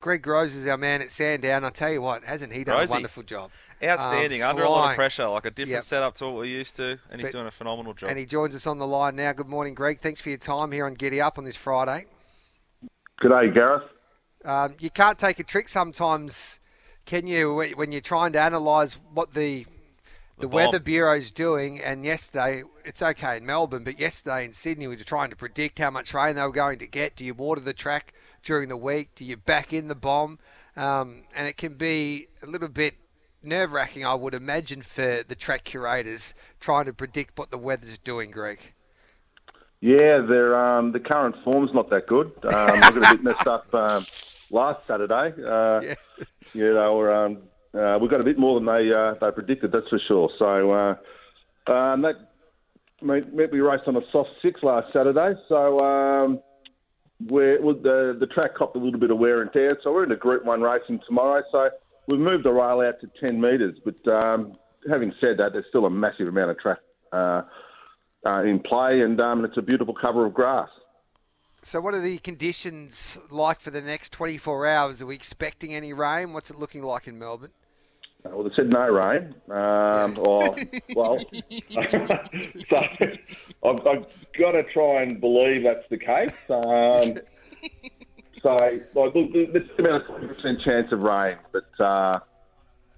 Greg Groves is our man at Sandown. I tell you what, hasn't he done Rosie. a wonderful job? Outstanding, Um, under a lot of pressure, like a different Yep. setup to what we're used to, and he's But- doing a phenomenal job. And he joins us on the line now. Good morning, Greg. Thanks for your time here on Giddy Up on this Friday. Good day, Gareth. Um, you can't take a trick sometimes, can you, when you're trying to analyse what the the, The weather bureau's doing? And yesterday, it's okay in Melbourne, but yesterday in Sydney, we were trying to predict how much rain they were going to get. Do you water the track during the week? Do you back in the bomb? Um, and it can be a little bit nerve wracking, I would imagine, for the track curators trying to predict what the weather's doing, Greg. Yeah, um, the current form's not that good. Um, we got a bit messed up um, last Saturday. Uh, Yeah. You know, we're, um, uh, we got a bit more than they uh, they predicted. That's for sure. So uh, um, that meant meant we raced on a soft six last Saturday. So we're, well, the the track copped a little bit of wear and tear. So we're in a Group One racing tomorrow. So we've moved the rail out to ten metres. But um, having said that, there's still a massive amount of track. Uh, uh, in play, and um, it's a beautiful cover of grass. So, what are the conditions like for the next 24 hours? Are we expecting any rain? What's it looking like in Melbourne? Uh, well, they said no rain. Um, or, well, so I've, I've got to try and believe that's the case. Um, so, like, look, there's about a 20% chance of rain, but uh,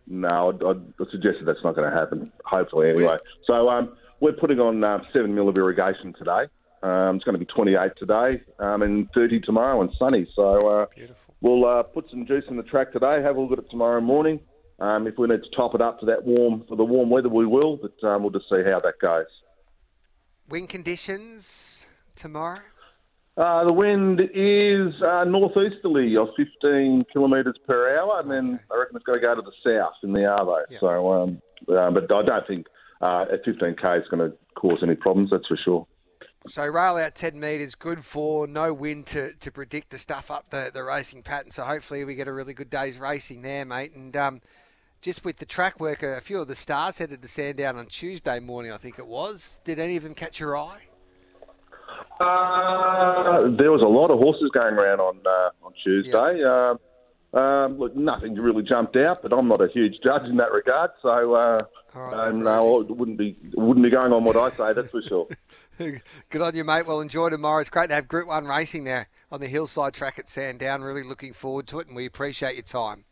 no, I'd, I'd suggest that that's not going to happen, hopefully, anyway. So, um, we're putting on uh, 7 mil of irrigation today. Um, it's going to be 28 today um, and 30 tomorrow and sunny. So, uh, Beautiful. We'll uh, put some juice in the track today. Have a look at it tomorrow morning. Um, if we need to top it up to that warm for the warm weather, we will. But um, we'll just see how that goes. Wind conditions tomorrow? Uh, the wind is uh, northeasterly of 15 kilometres per hour, and then I reckon it's going to go to the south in the Arvo. Yeah. So, um, uh, but I don't think uh, at 15k is going to cause any problems. That's for sure. So, rail out 10 metres, good for no wind to, to predict to stuff up the, the racing pattern. So, hopefully, we get a really good day's racing there, mate. And um, just with the track work, a few of the stars headed to Sandown on Tuesday morning, I think it was. Did any of them catch your eye? Uh, there was a lot of horses going around on uh, on Tuesday. Um um, look, nothing really jumped out, but I'm not a huge judge in that regard, so uh, right, um, no, it wouldn't be wouldn't be going on what I say. That's for sure. Good on you, mate. Well, enjoy tomorrow. It's great to have Group 1 racing there on the hillside track at Sandown. Really looking forward to it, and we appreciate your time.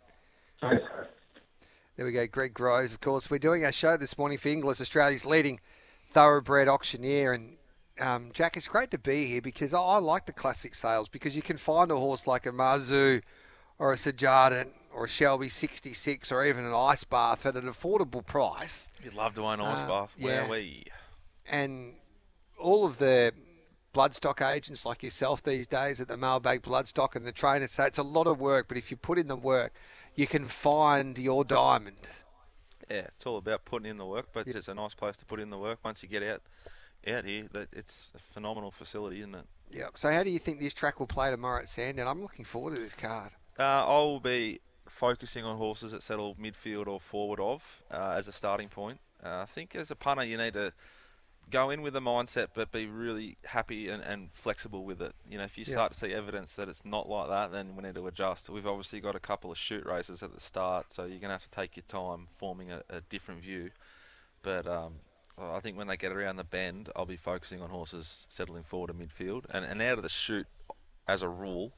There we go, Greg Groves. Of course, we're doing our show this morning for Inglis, Australia's leading thoroughbred auctioneer. And um, Jack, it's great to be here because I, I like the classic sales because you can find a horse like a Marzu or a Sejardan or a Shelby 66 or even an Ice Bath at an affordable price. You'd love to own Ice Uh, Bath. yeah. We? and all of the bloodstock agents like yourself these days at the mailbag bloodstock and the trainers say it's a lot of work but if you put in the work you can find your diamond Yeah, it's all about putting in the work, but it's a nice place to put in the work once you get out out here. It's a phenomenal facility, isn't it? yeah so how do you think this track will play tomorrow at Sandown I'm looking forward to this card Uh, I will be focusing on horses that settle midfield or forward of uh, as a starting point. Uh, I think as a punter, you need to go in with a mindset, but be really happy and, and flexible with it. You know, if you Yeah. start to see evidence that it's not like that, then we need to adjust. We've obviously got a couple of shoot races at the start, so you're going to have to take your time forming a, a different view. But um, I think when they get around the bend, I'll be focusing on horses settling forward to midfield and, and out of the shoot. As a rule,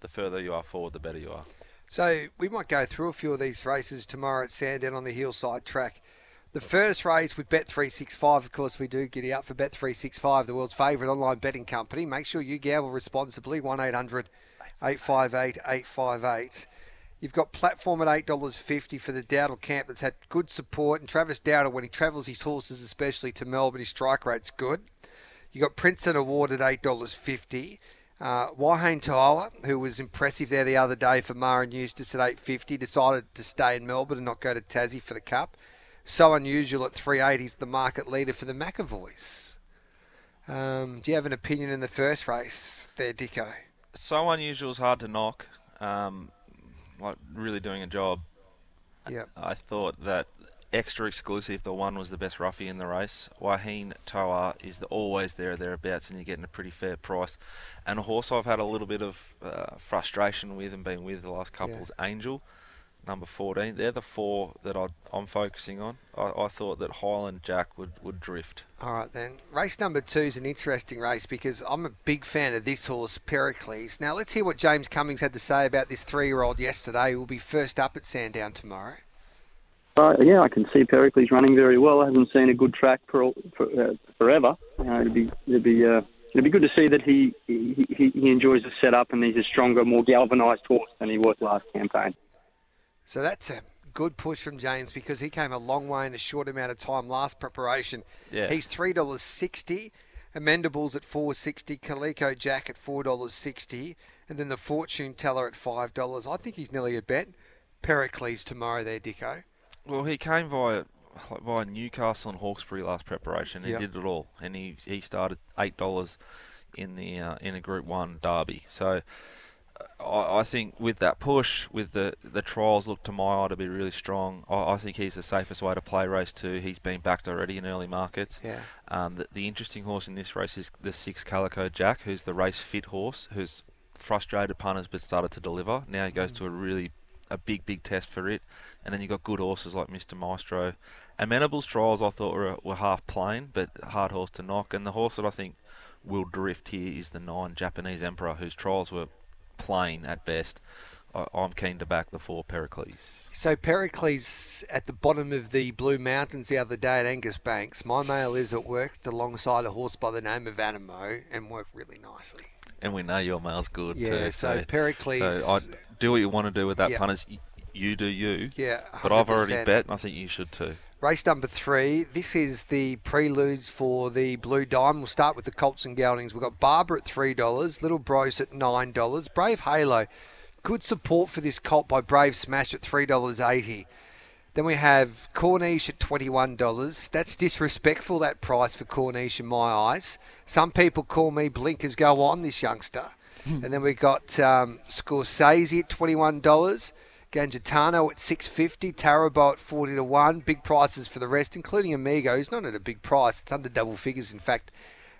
the further you are forward, the better you are. So we might go through a few of these races tomorrow at Sandown on the hillside track. The first race with Bet365, of course, we do get up for Bet365, the world's favourite online betting company. Make sure you gamble responsibly. 1 800 858 858. You've got platform at $8.50 for the Dowdle camp that's had good support. And Travis Dowdle, when he travels his horses, especially to Melbourne, his strike rate's good. You've got Princeton Award at $8.50. Uh, Wahine Toa, who was impressive there the other day for Maher Eustace at 850, decided to stay in Melbourne and not go to Tassie for the Cup. So unusual at 380 is the market leader for the McAvoys. Um, do you have an opinion in the first race there, Dicko? so unusual is hard to knock. Um, like really doing a job. Yep. I thought that extra exclusive. The one was the best roughie in the race. Wahine Toa is the, always there thereabouts, and you're getting a pretty fair price. And a horse I've had a little bit of uh, frustration with and been with the last couple Yeah. is Angel, number 14. They're the four that I, I'm focusing on. I, I thought that Highland Jack would, would drift. All right, then. Race number two is an interesting race because I'm a big fan of this horse, Pericles. Now, let's hear what James Cummings had to say about this three year old yesterday. We'll be first up at Sandown tomorrow. Uh, yeah, I can see Pericles running very well. I haven't seen a good track for, for uh, forever. You know, it'd be it'd be uh, it'd be good to see that he, he he he enjoys the setup and he's a stronger, more galvanised horse than he was last campaign. So that's a good push from James because he came a long way in a short amount of time last preparation. Yeah. He's three dollars sixty. Amendables at four sixty, Calico Jack at four dollars sixty, and then the Fortune Teller at five dollars. I think he's nearly a bet. Pericles tomorrow there, Dicko. Well, he came via via Newcastle and Hawkesbury last preparation. He Yep. did it all, and he he started eight dollars in the uh, in a Group One derby. So. I, I think with that push, with the the trials look to my eye to be really strong. I, I think he's the safest way to play race two. He's been backed already in early markets. Yeah. Um, the, the interesting horse in this race is the six Calico Jack, who's the race fit horse, who's frustrated punters but started to deliver. Now he goes to a really a big big test for it, and then you've got good horses like Mr Maestro. Amenable's trials I thought were were half plain, but hard horse to knock. And the horse that I think will drift here is the nine Japanese Emperor, whose trials were plain at best. I, I'm keen to back the four Pericles. So Pericles at the bottom of the Blue Mountains the other day at Agnes Banks. My mail is it worked alongside a horse by the name of Anamoe and worked really nicely. And we know your mail's good Yeah, too. so Pericles- So I do what you want to do with that Yeah. punters. y- You do you. Yeah, But I've already bet, and I think you should too. Race number three. This is the preludes for the Blue Dime. We'll start with the Colts and Geldings. We've got Barbara at three dollars, Little Bros at nine dollars, Brave Halo. Good support for this colt by Brave Smash at three dollars eighty. Then we have Corniche at twenty-one dollars. That's disrespectful that price for Corniche in my eyes. Some people call me blinkers go on this youngster. and then we've got um, Scorsese at twenty-one dollars. Ganjitano at 650, Tarabo at 40 to 1. Big prices for the rest, including Amigo. He's not at a big price. It's under double figures, in fact,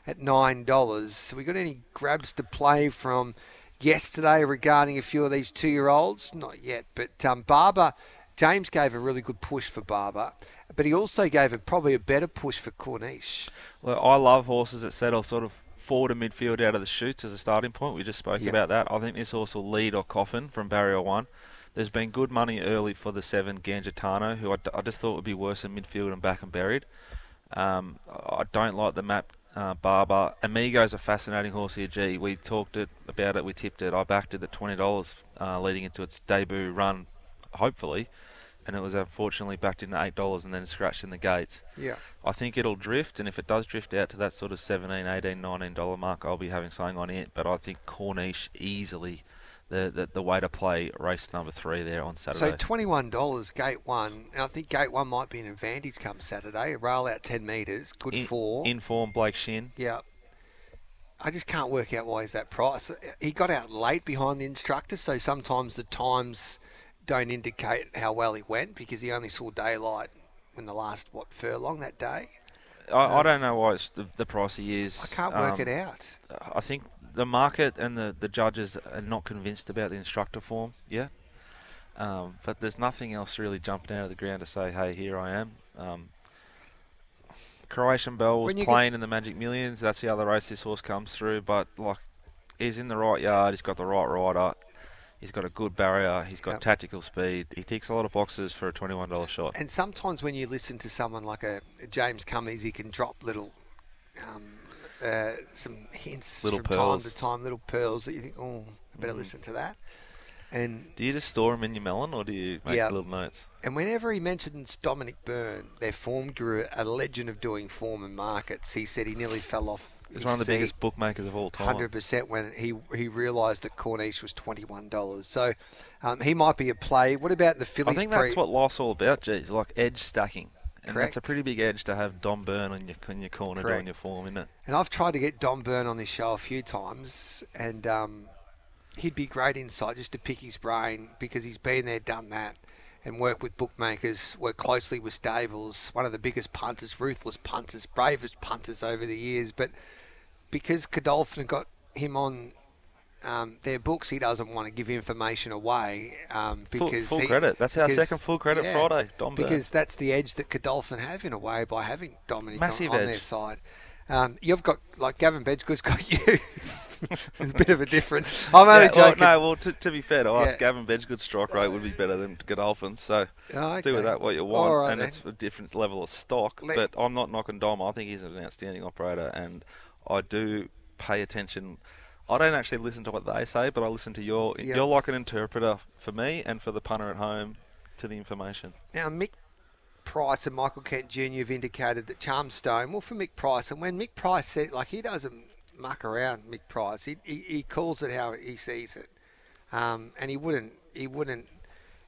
at $9. So we got any grabs to play from yesterday regarding a few of these two-year-olds? Not yet, but um, Barber, James gave a really good push for Barber, but he also gave a, probably a better push for Corniche. Well, I love horses that settle sort of forward to midfield out of the chutes as a starting point. We just spoke Yep. about that. I think this horse will lead or coffin from barrier one. There's been good money early for the seven Ganjitano, who I, d- I just thought would be worse in midfield and back and buried. Um, I don't like the map. Uh, Barber Amigo's a fascinating horse here. Gee, we talked it about it. We tipped it. I backed it at twenty dollars, uh, leading into its debut run, hopefully, and it was unfortunately backed in at eight dollars and then scratched in the gates. Yeah. I think it'll drift, and if it does drift out to that sort of $17, $18, 19 dollar mark, I'll be having something on it. But I think Corniche easily the, the the way to play race number three there on Saturday. So twenty-one dollars gate one, and I think gate one might be an advantage come Saturday. Rail out ten meters, good in, four. in form, Blake Shin. Yeah. I just can't work out why he's that price. He got out late behind the instructor, so sometimes the times don't indicate how well he went because he only saw daylight in the last what furlong that day. I, I don't know why it's the, the price he is. I can't work Um, it out. I think the market and the, the judges are not convinced about the instructor form yet. Um, but there's nothing else really jumping out of the ground to say, hey, here I am. Um, Croatian Bell was playing in the Magic Millions. That's the other race this horse comes through. But like, he's in the right yard. He's got the right rider. He's got a good barrier. He's got Yep. tactical speed. He ticks a lot of boxes for a twenty-one dollar shot. And sometimes when you listen to someone like a, a James Cummings, he can drop little, um, uh, some hints Little from pearls. time to time, little pearls that you think, oh, I better Mm. listen to that. And Do you just store them in your melon, or do you make Yeah. little notes? And whenever he mentions Dominic Byrne, their form guru, a legend of doing form and markets, he said he nearly fell off. He's one of the seat biggest bookmakers of all time. 100% when he he realised that Corniche was $21. So um, he might be a play. What about the Phillies? I think pre- that's what life's all about, geez, like edge stacking. And that's a pretty big edge to have Dom Byrne on your, on your corner Correct. doing your form, isn't it? And I've tried to get Dom Byrne on this show a few times, and um, he'd be great insight just to pick his brain because he's been there, done that. and worked with bookmakers, worked closely with stables. One of the biggest punters, ruthless punters, bravest punters over the years. But because Godolphin got him on um, their books, he doesn't want to give information away um, because full he- credit. That's our second full credit yeah, Friday. Dom because that's the edge that Godolphin have in a way by having Dominic on, Massive on edge. their side. Um, you've got like Gavin Bedggood's got you. a bit of a difference. I'm only Yeah, well, joking. no, well, to, to be fair to us, Gavin Bedggood's strike rate would be better than Godolphin's. So Oh, do with that what you want, right and then. it's a different level of stock. Let- but I'm not knocking Dom. I think he's an outstanding operator, and I do pay attention. I don't actually listen to what they say, but I listen to your. Yeah. You're like an interpreter for me and for the punter at home to the information. Now, Mick Price and Michael Kent Jr. have indicated that Charmstone, well, for Mick Price, and when Mick Price said, like, he doesn't muck around, Mick Price, he, he, he calls it how he sees it. Um, and he wouldn't, he wouldn't,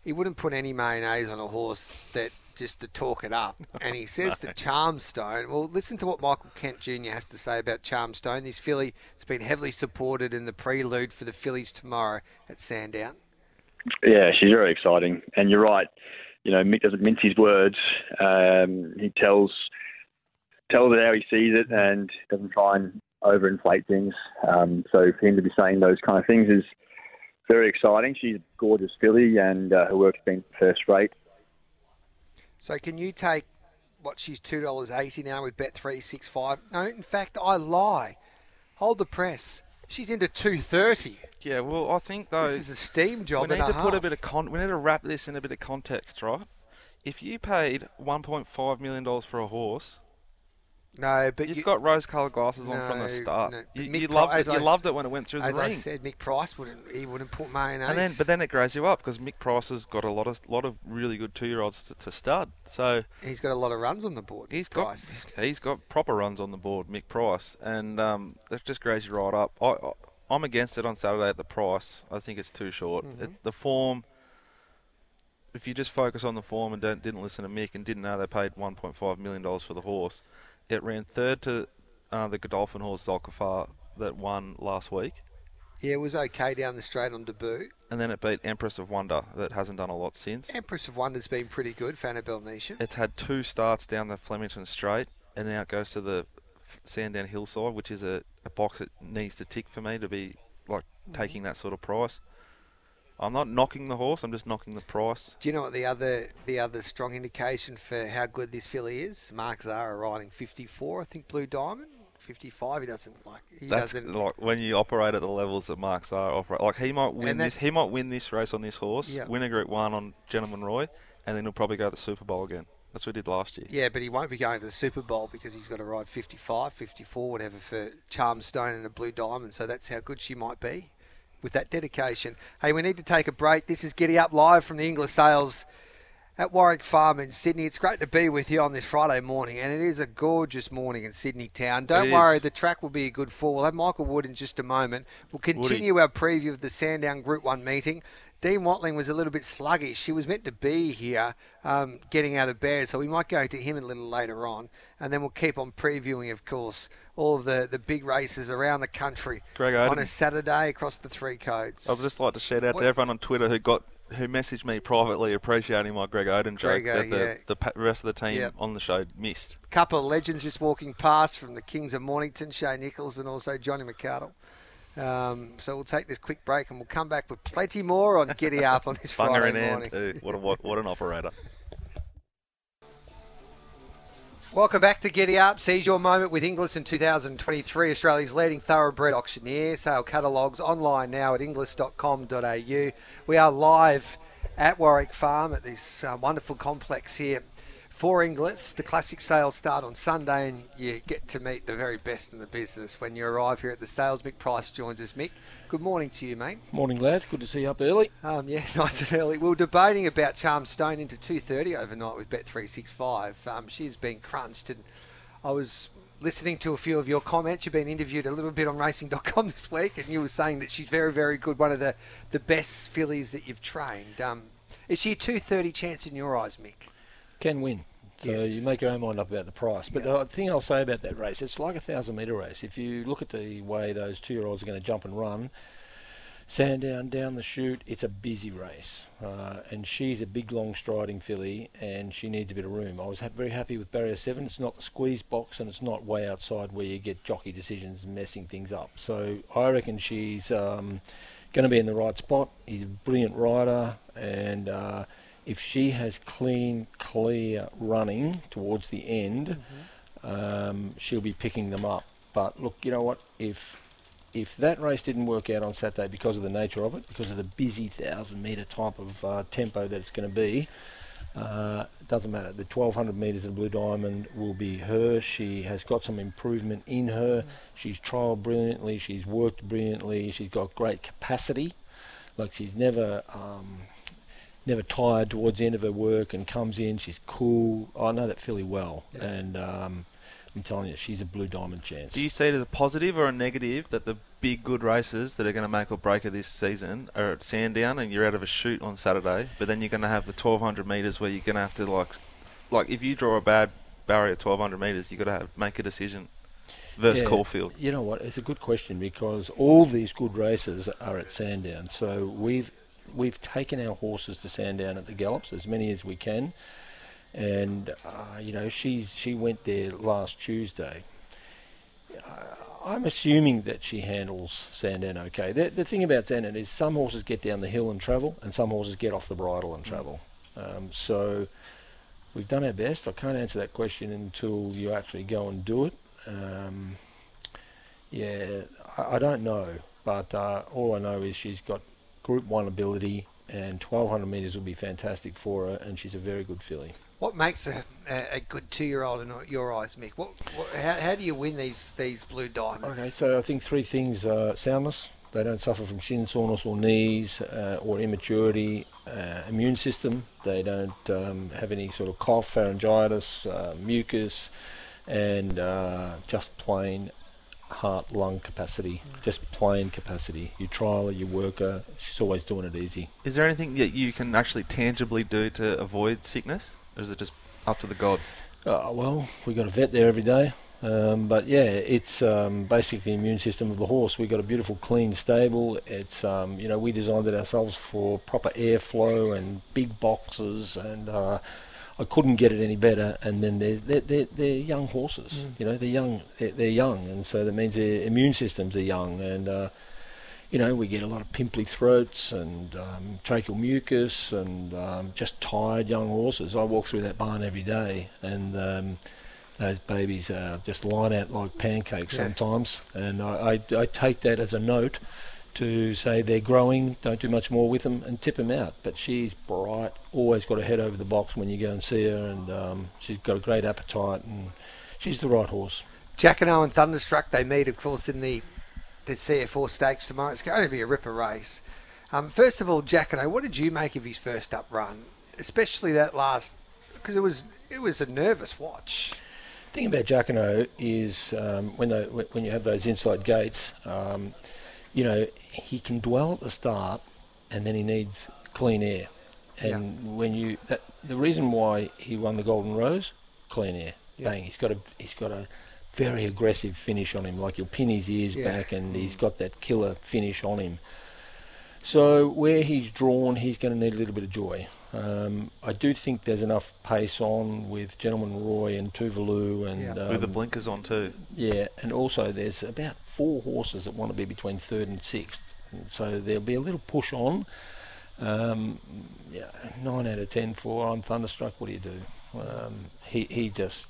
he wouldn't put any mayonnaise on a horse that just to talk it up. And he says that Charmstone, well, listen to what Michael Kent Jr. has to say about Charmstone. This filly has been heavily supported in the prelude for the fillies tomorrow at Sandown. Yeah, she's very exciting, and you're right. You know, Mick doesn't mince his words. Um, he tells tells it how he sees it, and doesn't try and overinflate things. Um, so for him to be saying those kind of things is very exciting. She's a gorgeous filly, and uh, her work's been first rate. So can you take what she's two dollars eighty now with Bet three six five? No, in fact I lie. Hold the press. She's into two thirty. Yeah, well, I think though This is a steam job. we need to a put a bit of con- we need to wrap this in a bit of context, right? If you paid 1.5 million dollars for a horse, no, but you've you, got rose-coloured glasses on from the start. no, You, you loved as it. You I loved it when it went through the as I said, Mick Price wouldn't he wouldn't put mayonnaise. And then, but then it grows you up because Mick Price has got a lot of lot of really good two-year-olds to, to stud. So he's got a lot of runs on the board. he's got Price. he's got proper runs on the board, Mick Price, and um, that just grows you right up. I, I'm against it on Saturday at the price. I think it's too short. Mm-hmm. It's the form. If you just focus on the form and don't, didn't listen to Mick and didn't know they paid 1.5 million dollars for the horse, it ran third to uh, the Godolphin horse Zolkafar that won last week. Yeah, it was okay down the straight on debut. and then it beat Empress of Wonder that hasn't done a lot since. Empress of Wonder's been pretty good. Fanabel Nisha. It's had two starts down the Flemington Straight, and now it goes to the Sandown Hillside, which is a, a box that needs to tick for me to be like taking that sort of price. I'm not knocking the horse; I'm just knocking the price. Do you know what the other the other strong indication for how good this filly is? Mark Zahra riding 54, I think Blue Diamond. 55, he doesn't like. He That's doesn't. like when you operate at the levels that Mark's are operate. Like he might win this. He might win this race on this horse, Yeah. win a Group One on Gentleman Roy, and then he'll probably go to the Super Bowl again. That's what he did last year. Yeah, but he won't be going to the Super Bowl because he's got to ride 55, 54, whatever for Charmstone and a Blue Diamond. So that's how good she might be with that dedication. Hey, we need to take a break. This is Giddy Up live from the Inglis Sales at Warwick Farm in Sydney. It's great to be with you on this Friday morning, and it is a gorgeous morning in Sydney town. Don't It worry, is. the track will be a good fall. We'll have Michael Wood in just a moment. We'll continue our preview of the Sandown Group 1 meeting. Dean Watling was a little bit sluggish. She was meant to be here um, getting out of bed, so we might go to him a little later on. And then we'll keep on previewing, of course, all of the, the big races around the country Greg on a Saturday across the three codes. I'd just like to shout out What- to everyone on Twitter who got who messaged me privately appreciating my Greg Oden joke Grego, that the, yeah. the pa- rest of the team Yep. on the show missed. couple of legends just walking past from the Kings of Mornington, Shay Nichols and also Johnny McCardle. Um, so we'll take this quick break and we'll come back with plenty more on Giddy Up on this Friday hand morning. too. What, a, what what an operator. Welcome back to Giddy Up. Seize your moment with Inglis in 2023, Australia's leading thoroughbred auctioneer. Sale catalogues online now at inglis.com.au. We are live at Warwick Farm at this uh, wonderful complex here for Inglis. The classic sales start on Sunday, and you get to meet the very best in the business when you arrive here at the sales. Mick Price joins us. Mick, good morning to you, mate. Morning, lads. Good to see you up early. Um, yeah, nice and early. We were debating about Charmstone into 2.30 overnight with Bet365. Um, she's been crunched and I was listening to a few of your comments. You've been interviewed a little bit on racing.com this week and you were saying that she's very, very good, one of the, the best fillies that you've trained. Um, is she a 2.30 chance in your eyes, Mick? Can win. So Yes. you make your own mind up about the price. But Yeah. the thing I'll say about that race, it's like a thousand metre race. If you look at the way those two year olds are going to jump and run, Sandown down down the chute, it's a busy race, uh, and she's a big, long striding filly, and she needs a bit of room. I was ha- very happy with barrier seven. It's not the squeeze box, and it's not way outside where you get jockey decisions messing things up. So I reckon she's um, going to be in the right spot. He's a brilliant rider, and uh, if she has clean, clear running towards the end, um, she'll be picking them up. But look, you know what? If if that race didn't work out on Saturday because of the nature of it, because of the busy thousand metre type of uh, tempo that it's going to be, uh, it doesn't matter. The 1200 metres of Blue Diamond will be her. She has got some improvement in her. She's trialled brilliantly. She's worked brilliantly. She's got great capacity. Like she's never. Um, Never tired towards the end of her work and comes in. She's cool. I know that filly well, Yeah. and um, I'm telling you, she's a blue diamond chance. Do you see it as a positive or a negative that the big good races that are going to make or break of this season are at Sandown and you're out of a shoot on Saturday, but then you're going to have the 1200 metres where you're going to have to like, like if you draw a bad barrier 1200 metres, you've got to have make a decision versus Yeah. Caulfield. You know what? It's a good question because all these good races are at Sandown. So we've we've taken our horses to Sandown at the gallops, as many as we can, and uh, you know she she went there last Tuesday. Uh, I'm assuming that she handles Sandown okay. The, the thing about Sandown is some horses get down the hill and travel, and some horses get off the bridle and travel. Um, so we've done our best. I can't answer that question until you actually go and do it. Um, yeah, I, I don't know, but uh, all I know is she's got Group One ability, and 1200 metres will be fantastic for her, and she's a very good filly. What makes a, a, good two-year-old in your eyes, Mick? What, what how, how do you win these these blue diamonds? Okay, so I think three things: uh, soundness. They don't suffer from shin soreness or knees uh, or immaturity. Uh, immune system. They don't um, have any sort of cough, pharyngitis, uh, mucus, and uh, just plain heart lung capacity. Just plain capacity. You trial her, you work her. She's always doing it easy. Is there anything that you can actually tangibly do to avoid sickness, or is it just up to the gods? Uh, well, we got a vet there every day. Um, but yeah, it's um, basically the immune system of the horse. We've got a beautiful, clean stable. It's um, you know we designed it ourselves for proper airflow and big boxes, and uh, I couldn't get it any better. And then they're they're, they're, they're young horses. You know they're young. They're, they're young, and so that means their immune systems are young. And uh, you know we get a lot of pimply throats and um, tracheal mucus and um, just tired young horses. I walk through that barn every day, and um, those babies uh, just line out like pancakes Yeah. sometimes, and I, I, I take that as a note to say they're growing, don't do much more with them, and tip them out. But she's bright, always got her head over the box when you go and see her, and um, she's got a great appetite, and she's the right horse. Jacquinot and I'm Thunderstruck, they meet, of course, in the the CF Orr Stakes tomorrow. It's going to be a ripper race. Um, first of all, Jacquinot, what did you make of his first up run, especially that last? Because it was it was a nervous watch. The thing about Jacquinot is um, when they, when you have those inside gates, um, you know, he can dwell at the start, and then he needs clean air. And when you that, the reason why he won the Golden Rose, clean air, Yeah. bang. He's got a he's got a very aggressive finish on him. Like he'll pin his ears Yeah. back, and he's mm. got that killer finish on him. So where he's drawn, he's going to need a little bit of joy. Um, I do think there's enough pace on with Gentleman Roy and Tuvalu and Yeah. um, With the blinkers on too. yeah, and also there's about four horses that want to be between third and sixth, and so there'll be a little push on. Um, yeah, nine out of ten for I'm thunderstruck. What do you do? Um, he he just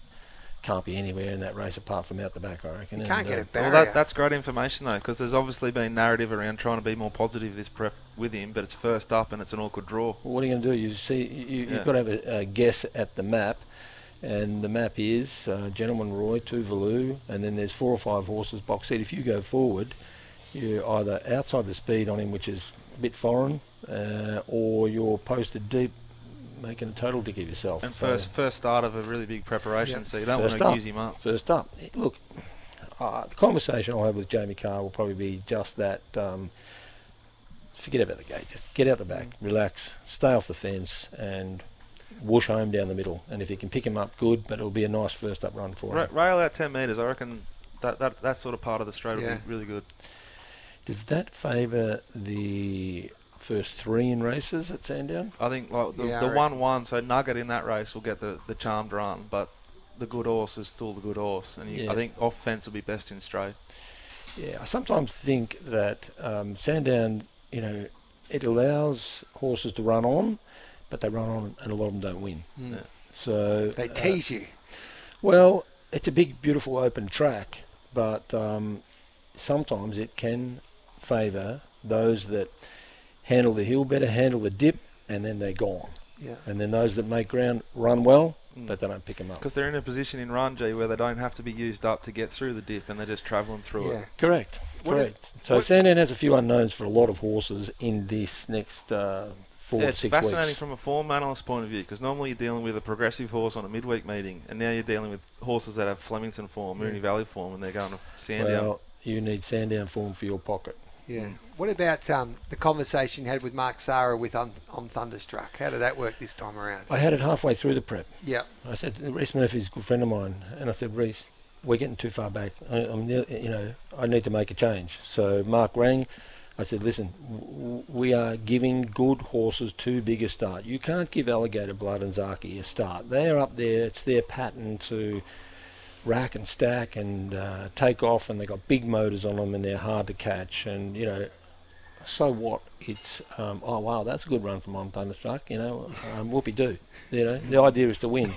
can't be anywhere in that race apart from out the back. I reckon. You can't get uh, a Well, that, that's great information though, because there's obviously been narrative around trying to be more positive this prep with him, but it's first up and it's an awkward draw. Well, what are you going to do? You see, you, Yeah. you've got to have a, a guess at the map, and the map is uh, Gentleman Roy, Tuvalu, and then there's four or five horses box seat. If you go forward, you're either outside the speed on him, which is a bit foreign, uh, or you're posted deep, making a total dick of yourself. And So, first first start of a really big preparation, Yeah. so you don't First want to up. use him up. First up, look, uh, the conversation I'll have with Jamie Kah will probably be just that. Um, forget about the gate. Just get out the back, relax, stay off the fence, and whoosh home down the middle. And if you can pick him up, good. But it'll be a nice first up run for him. rail out 10 metres, I reckon that, that that sort of part of the straight will be really good. Does that favour the first three in races at Sandown? I think like the, Yeah, the one one, so Nugget in that race will get the, the charmed run, but the good horse is still the good horse, and you, Yeah. I think off fence will be best in straight. Yeah, I sometimes think that um, Sandown, you know, it allows horses to run on, but they run on and a lot of them don't win. Mm. Yeah. So They uh, tease you. Well, it's a big, beautiful open track, but um, sometimes it can favour those that handle the hill better, handle the dip, and then they're gone. Yeah. And then those that make ground run well, Mm. but they don't pick them up. Because they're in a position in run G where they don't have to be used up to get through the dip, and they're just travelling through Yeah. it. Correct. What Correct. so what- Sandown has a few unknowns for a lot of horses in this next uh, four Yeah, it's fascinating weeks. from a form analyst point of view because normally you're dealing with a progressive horse on a midweek meeting, and now you're dealing with horses that have Flemington form, Moonee Valley form, and they're going to Sandown. well, you need Sandown form for your pocket. Yeah. What about um, the conversation you had with Mark Zahra with on, on Thunderstruck? How did that work this time around? I had it halfway through the prep. Yeah. I said, Reese Murphy's a good friend of mine, and I said, Reese, we're getting too far back. I, I'm, near- you know, I need to make a change. So Mark rang. I said, listen, w- we are giving good horses too big a start. You can't give Alligator Blood and Zaaki a start. They're up there. It's their pattern to rack and stack and uh, take off, and they've got big motors on them, and they're hard to catch. And you know, so what? It's um, oh wow, that's a good run from on Thunderstruck. You know, um, whoopie do. You know, the idea is to win.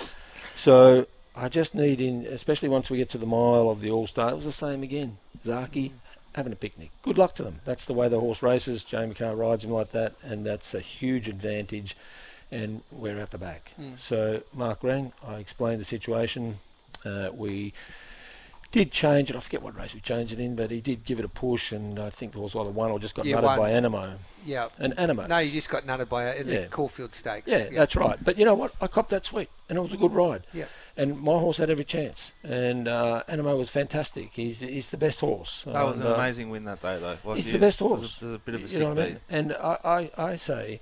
so I just need in, especially once we get to the mile of the All Star. It was the same again. Zaaki having a picnic. Good luck to them. That's the way the horse races. Jamie Kah rides him like that, and that's a huge advantage. And we're at the back. Mm. So Mark rang. I explained the situation. Uh, we did change it. I forget what race we changed it in, but he did give it a push, and I think there was either one or just got Yeah, nutted one. by Anamoe. Yeah. And Anamoe. No, you just got nutted by a, in the Yeah. Caulfield Stakes. Yeah, that's right. But you know what? I copped that sweet, and it was a good ride. Yeah. And my horse had every chance, and uh, Anamoe was fantastic. He's he's the best horse. that was an uh, amazing win that day, though. Like He's you- the best it was horse. a- There's a bit of a you sick know what I mean? And I, I, I say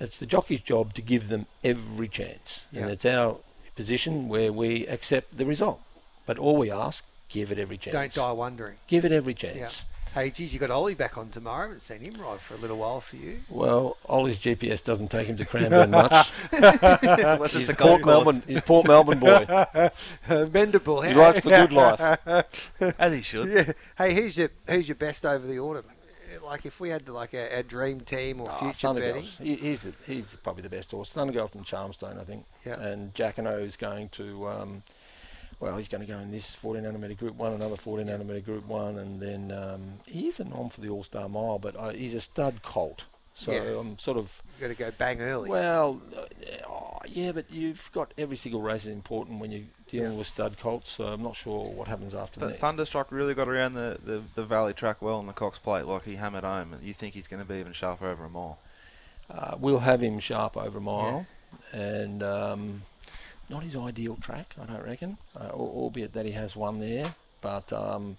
it's the jockey's job to give them every chance, Yeah. and it's our position where we accept the result. But all we ask, give it every chance. Don't die wondering. Give it every chance. Hey, geez, you got Ollie back on tomorrow. haven't seen him ride for a little while for you. Well, Ollie's GPS doesn't take him to Cranbourne much. Unless He's it's a Port course. Melbourne, he's Port Melbourne boy. Mendable. He rides for good life. As he should. Yeah. Hey, who's your who's your best over the autumn? Like if we had like a, a dream team or Oh, future betting. He, he's the, he's probably the best horse. Thundergirl from Charmstone, I think. Yeah. And Jacquinot is going to, um, well, he's going to go in this 1400 metre Group One, another 1400 metre Group One, and then um, he's a nom for the All Star Mile, but uh, he's a stud colt. So Yes. I'm sort of You got to go bang early. well, uh, oh, yeah, but you've got every single race is important when you're dealing Yeah. with stud colts. So I'm not sure what happens after Th- that. Thunderstruck really got around the, the, the valley track well on the Cox Plate, like he hammered home. And you think he's going to be even sharper over a mile? Uh, we'll have him sharp over a mile, and um, not his ideal track, I don't reckon. Uh, albeit that he has one there, but um,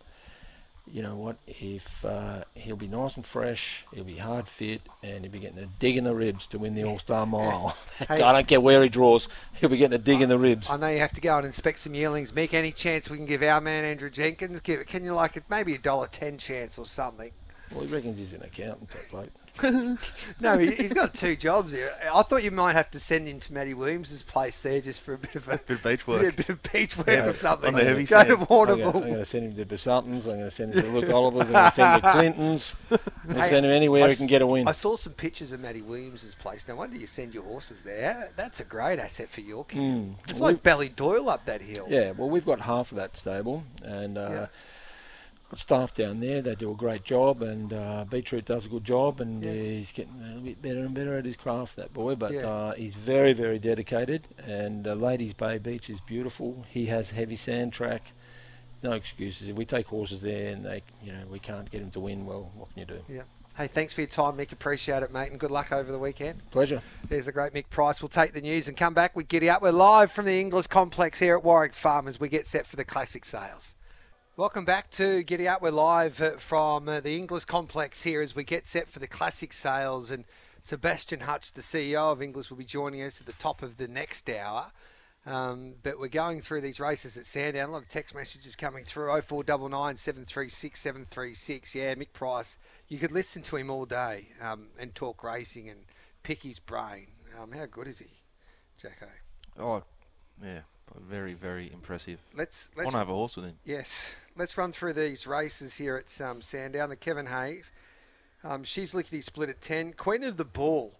you know what? If uh, he'll be nice and fresh, he'll be hard fit, and he'll be getting a dig in the ribs to win the All Star Mile. Hey. I don't care where he draws, he'll be getting a dig in the ribs. I know you have to go and inspect some yearlings. Mick, any chance we can give our man Andrew Jenkins? Give Can you like it? Maybe a dollar ten chance or something. Well, he reckons he's an accountant, that bloke. No, he, he's got two jobs here. I thought you might have to send him to Matty Williams' place there just for a bit of a Bit of beach yeah, work. bit of beach work Yeah, or something. on the heavy Go to sand. I'm going to send him to Besutton's, I'm going to send him to Luke Oliver's, I'm going to send him to Clinton's, I'm going to send him anywhere I he can get a win. I saw some pictures of Matty Williams' place. No wonder you send your horses there. That's a great asset for your camp. Mm. It's Well, like Ballydoyle up that hill. Yeah, well, we've got half of that stable, and uh, Yeah. Staff down there. They do a great job, and uh, Beetroot does a good job, and Yeah. he's getting a little bit better and better at his craft, that boy. But Yeah. uh, he's very, very dedicated, and uh, Ladies Bay Beach is beautiful. He has heavy sand track. No excuses. If we take horses there and they, you know, we can't get them to win, well, what can you do? Yeah. Hey, thanks for your time, Mick. Appreciate it, mate, and good luck over the weekend. Pleasure. There's the great Mick Price. We'll take the news and come back with Giddy Up. We're live from the Inglis Complex here at Warwick Farm as we get set for the classic sales. Welcome back to Giddy Up. We're live uh, from uh, the Inglis Complex here as we get set for the classic sales. And Sebastian Hutch, the CEO of Inglis, will be joining us at the top of the next hour. Um, but we're going through these races at Sandown. A lot of text messages coming through. 0499 736 736. Yeah, Mick Price. You could listen to him all day um, and talk racing and pick his brain. Um, how good is he, Jacko? Oh, yeah, very very impressive. Let's let's want to have a horse with him. Yes, let's run through these races here at um, Sandown. The Kevin Hayes, um, she's lickety split at ten. Queen of the Ball,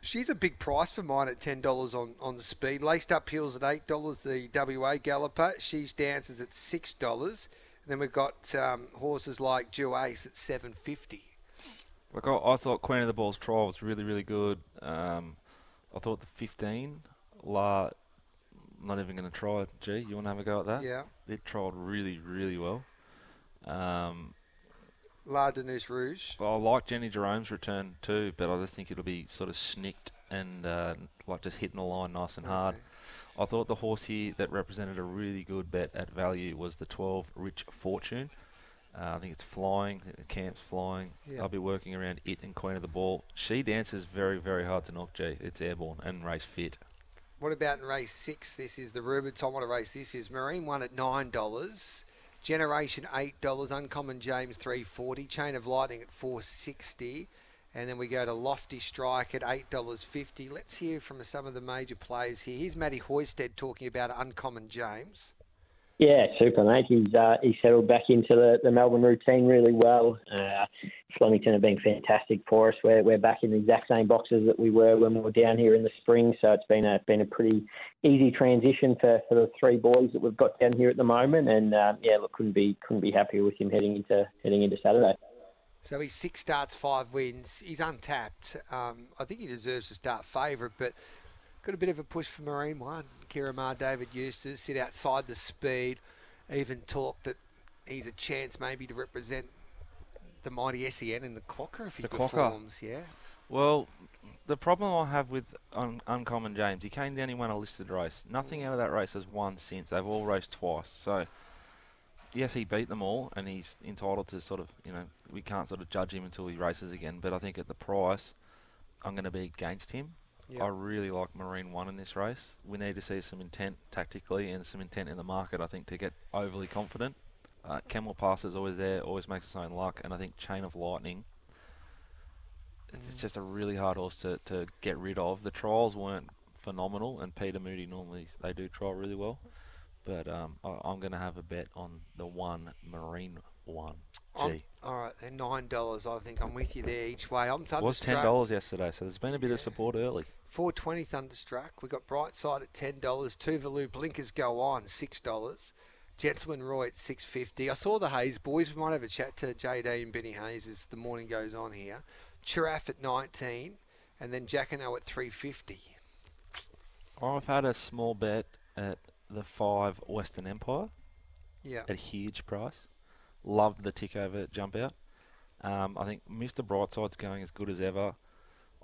she's a big price for mine at ten dollars on on the speed. Laced up hills at eight dollars. The WA Galloper, she's dances at six dollars. And then we've got um, horses like Jew Ace at seven fifty. Like I, I thought Queen of the Balls trial was really really good. Um, I thought the 15 La, not even going to try it. Gee, you want to have a go at that? Yeah, It trialled really really well. Um, La Denise Rouge. Well, I like Jenny Jerome's return too, but I just think it'll be sort of snicked and uh, like just hitting the line nice and hard. Okay. I thought the horse here that represented a really good bet at value was the 12 Rich Fortune. Uh, I think it's flying, the camp's flying. Yeah. I'll be working around it and Queen of the Ball. She dances very, very hard to knock, G. It's airborne and race fit. What about in race six? This is the Rubiton. What a race this is. Marine one at nine dollars. Generation eight dollars. Uncommon James three forty. Chain of Lightning at four sixty. And then we go to Lofty Strike at eight dollars fifty. Let's hear from some of the major players here. Here's Matty Hoysted talking about Uncommon James. Yeah, super, mate. He's uh, he's settled back into the, the Melbourne routine really well. Uh, Flemington have been fantastic for us. We're we're back in the exact same boxes that we were when we were down here in the spring. So it's been a been a pretty easy transition for, for the three boys that we've got down here at the moment. And uh, yeah, look, couldn't be couldn't be happier with him heading into heading into Saturday. So he's six starts, five wins. He's untapped. Um, I think he deserves to start favourite, but got a bit of a push for Marine One. Ciaron Maher, David Eustace sit outside the speed. Even talked that he's a chance maybe to represent the mighty SEN in the Clocker if he The Clocker. performs. Yeah. Well, the problem I have with Un- Uncommon James, he came down, he won a listed race. Nothing mm. out of that race has won since. They've all raced twice. So, yes, he beat them all, and he's entitled to sort of, you know, we can't sort of judge him until he races again. But I think at the price, I'm going to be against him. Yeah. I really like Marine One in this race. We need to see some intent tactically and some intent in the market, I think, to get overly confident. Uh, Camel Pass is always there, always makes its own luck, and I think Chain of Lightning. It's, it's just a really hard horse to, to get rid of. The trials weren't phenomenal, and Peter Moody normally they do trial really well, but um, I, I'm going to have a bet on the one Marine One. All right, they're nine dollars. I think I'm with you there each way. I'm it was ten dollars yesterday, so there's been a bit of support early. 420 Thunderstruck. We've got Brightside at $10. Tuvalu Blinkers go on, $6. Gentleman Roy at 650 I saw the Hayes boys. We might have a chat to JD and Benny Hayes as the morning goes on here. Chiraff at 19 and then Jacquinot at 350 I've had a small bet at the five Western Empire. Yeah. at a huge price. Loved the tick over jump out. Um, I think Mr. Brightside's going as good as ever.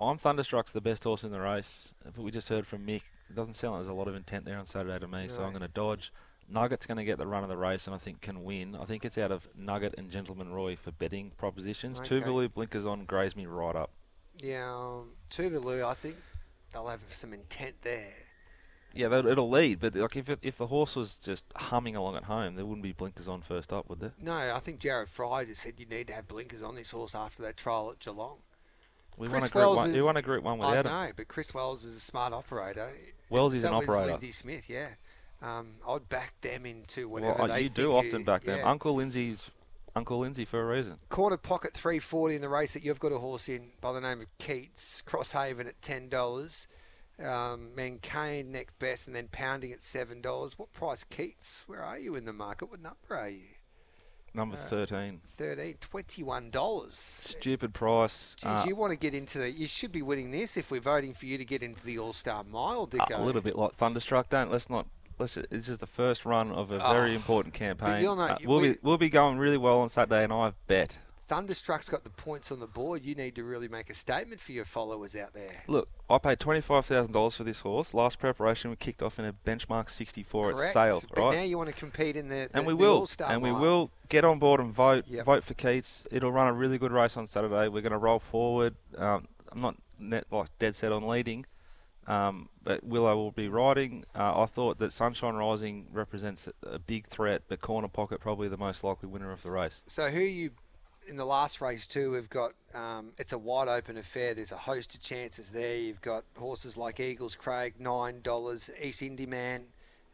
I'm Thunderstruck's the best horse in the race, but we just heard from Mick. It doesn't sound like there's a lot of intent there on Saturday to me, so I'm going to dodge. Nugget's going to get the run of the race, and I think can win. I think it's out of Nugget and Gentleman Roy for betting propositions. Okay. Tuvalu blinkers on graze me right up. Yeah, um, Tuvalu, I think they'll have some intent there. Yeah, it'll lead, but like if it, if the horse was just humming along at home, there wouldn't be blinkers on first up, would there? No, I think Jared Fry just said you need to have blinkers on this horse after that trial at Geelong. We Chris want a group Wells one. We want a group one I without him. know, but Chris Wells is a smart operator. Wells is an so operator. Lindsay Smith, yeah. Um, I'd back them into whatever Well, they you do often back them. yeah. Uncle Lindsay's Uncle Lindsay for a reason. Corner pocket 340 in the race that you've got a horse in by the name of Keats. Crosshaven at $10. Um, Mancane next best and then pounding at $7. What price Keats? Where are you in the market? What number are you? Number Uh, 13. 13 $21. Stupid price. Geez, Uh, you want to get into the. You should be winning this if we're voting for you to get into the All Star Mile, Dicko. a little bit like Thunderstruck. Don't let's not. Let's. Just, this is the first run of a Oh, very important campaign. know- Uh, we'll we- be we'll be going really well on Saturday, and I've bet. Thunderstruck's got the points on the board. You need to really make a statement for your followers out there. Look, I paid twenty five thousand dollars for this horse. Last preparation, we kicked off in a benchmark sixty four at sale, but now you want to compete in the, the and we the will, and we will get on board and vote. Yep. Vote for Keats. It'll run a really good race on Saturday. We're going to roll forward. Um, I'm not net like dead set on leading. Um, but Willow will be riding. Uh, I thought that Sunshine Rising represents a, a big threat, but Corner Pocket probably the most likely winner of the race. So who you in the last race too? We've got um, it's a wide open affair. There's a host of chances there. You've got horses like Eagles Craig nine dollars, East Indy Man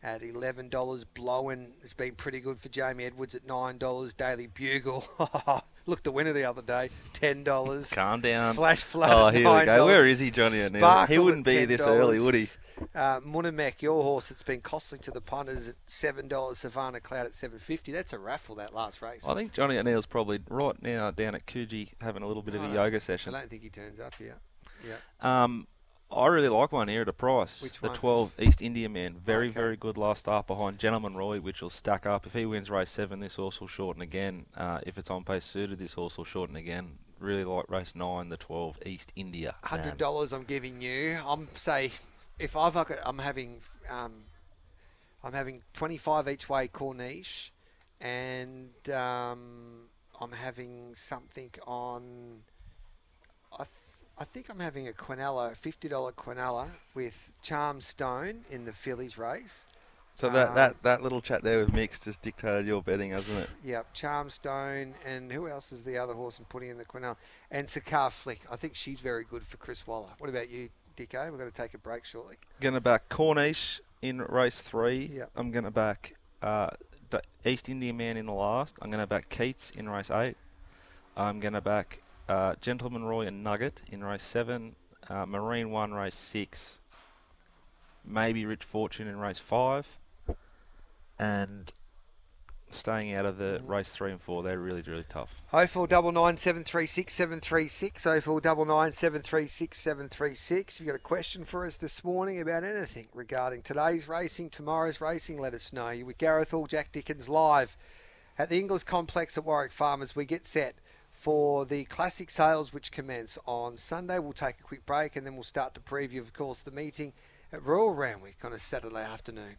at eleven dollars. Blowen has been pretty good for Jamie Edwards at nine dollars. Daily Bugle. Look, the winner the other day, ten dollars. Calm down. Flash flood. Oh, here we go. Where is he, Johnny O'Neill? He wouldn't be this early, would he? Uh, Munhamek, your horse that's been costly to the punters at seven dollars. Savannah Cloud at seven fifty. That's a raffle that last race. I think Johnny O'Neill's probably right now down at Coogee having a little bit of a yoga session. I don't think he turns up here. Yeah. Um, I really like one here at a price. Which the one? 12 East India Man. Very, Okay. very good last start behind Gentleman Roy, which will stack up. If he wins race seven, this horse will shorten again. Uh, if it's on pace suited, this horse will shorten again. Really like race nine, the 12 East India. Man. Hundred dollars I'm giving you. I'm say if I've got I'm having um, I'm having twenty five each way Corniche, and um, I'm having something on. I th- I think I'm having a Quinella, fifty dollar Quinella with Charm Stone in the Fillies race. So that, Um, that, that little chat there with Mix just dictated your betting, hasn't it? Yep, Charmstone, and who else is the other horse I'm putting in the Quinella? And Sakar Flick. I think she's very good for Chris Waller. What about you, Dicko? We're going to take a break shortly. Going to back Corniche in race three. Yep. I'm going to back uh, East India Man in the last. I'm going to back Keats in race eight. I'm going to back uh, Gentleman Roy and Nugget in race seven. Uh, Marine One race six. Maybe Rich Fortune in race five. And staying out of the mm. race three and four, they're really, really tough. Oh four double nine seven three six seven three six. Oh four double nine seven three six seven three six. If you've got a question for us this morning about anything regarding today's racing, tomorrow's racing, let us know. You're with Gareth Hall, Jack Dickens live at the Inglis Complex at Warwick Farmers. We get set for the classic sales which commence on Sunday. We'll take a quick break and then we'll start to preview, of course, the meeting at Royal Randwick on a Saturday afternoon.